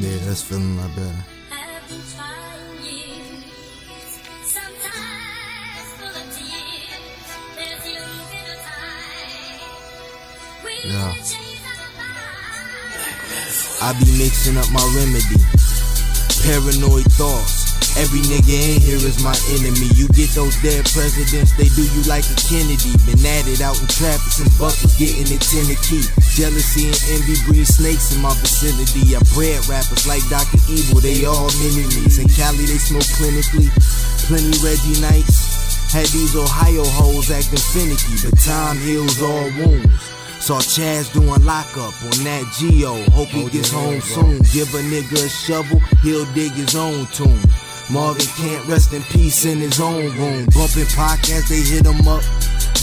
Yeah, that's feeling a lot better. Yeah. I be mixing up my remedy. Paranoid thoughts. Every nigga in here is my enemy. You get those dead presidents, they do you like a Kennedy. Been at it out in traffic since Buck was getting it 10 to key. Jealousy and envy breed snakes in my vicinity. I bred rappers like Dr. Evil, they all mini-me's. In Cali, they smoke clinically. Plenty Reggie Nights. Had these Ohio hoes acting finicky, but time heals all wounds. Saw Chaz doing lockup on that Geo. Hope he oh, gets home soon. Give a nigga a shovel, he'll dig his own tomb. Marvin can't rest in peace in his own room. Bumping podcasts, they hit him up.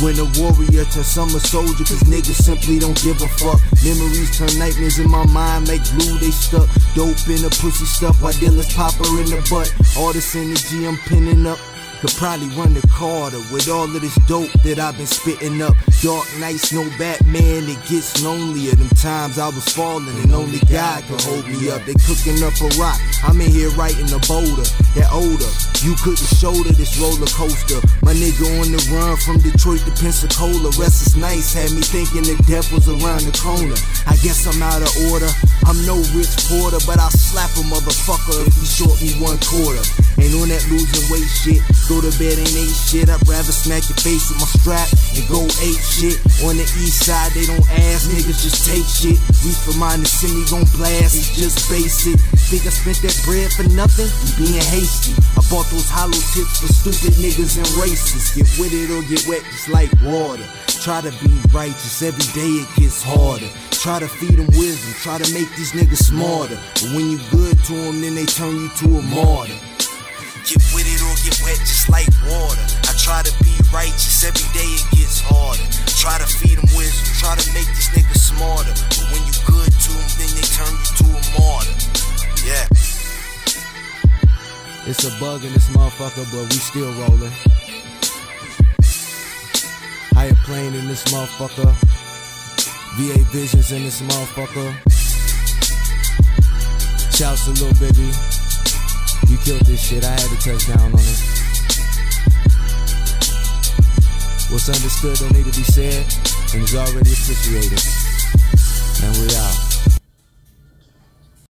When a warrior turn summer soldier, cause niggas simply don't give a fuck. Memories turn nightmares in my mind like glue, they stuck. Dope in the pussy stuff, while dealers pop her in the butt. All this energy I'm pinning up. Could probably run the Carter with all of this dope that I've been spitting up. Dark nights, no Batman, it gets lonelier. Them times I was falling and only God could hold me up. They cooking up a rock, I'm in here writing a boulder. That older, you couldn't shoulder this roller coaster. My nigga on the run from Detroit to Pensacola. Rest is nice, had me thinking the death was around the corner. I guess I'm out of order. I'm no Rich Porter, but I'll slap a motherfucker if he short me one quarter. Ain't on that losing weight shit. Go to bed, and ain't shit. I'd rather smack your face with my strap and go eight shit. On the east side, they don't ask, niggas just take shit. Reach for mine, the semi gon' blast, it's just basic. Think I spent that bread for nothing? You being hasty. I bought those hollow tips for stupid niggas and racists. Get with it or get wet just like water. Try to be righteous, every day it gets harder. Try to feed them wisdom, try to make these niggas smarter. But when you good to them, then they turn you to a martyr. Get with it or get wet just like water. I try to be righteous, every day it gets harder. Try to feed them wisdom, try to make smarter. But when you good to them, then they turn you to a martyr. Yeah. It's a bug in this motherfucker, but we still rolling. Higher plane in this motherfucker. VA Vizions in this motherfucker. Shouts to little Baby. You killed this shit, I had to touch down on it. What's understood don't need to be said, and is already appreciated. And we out.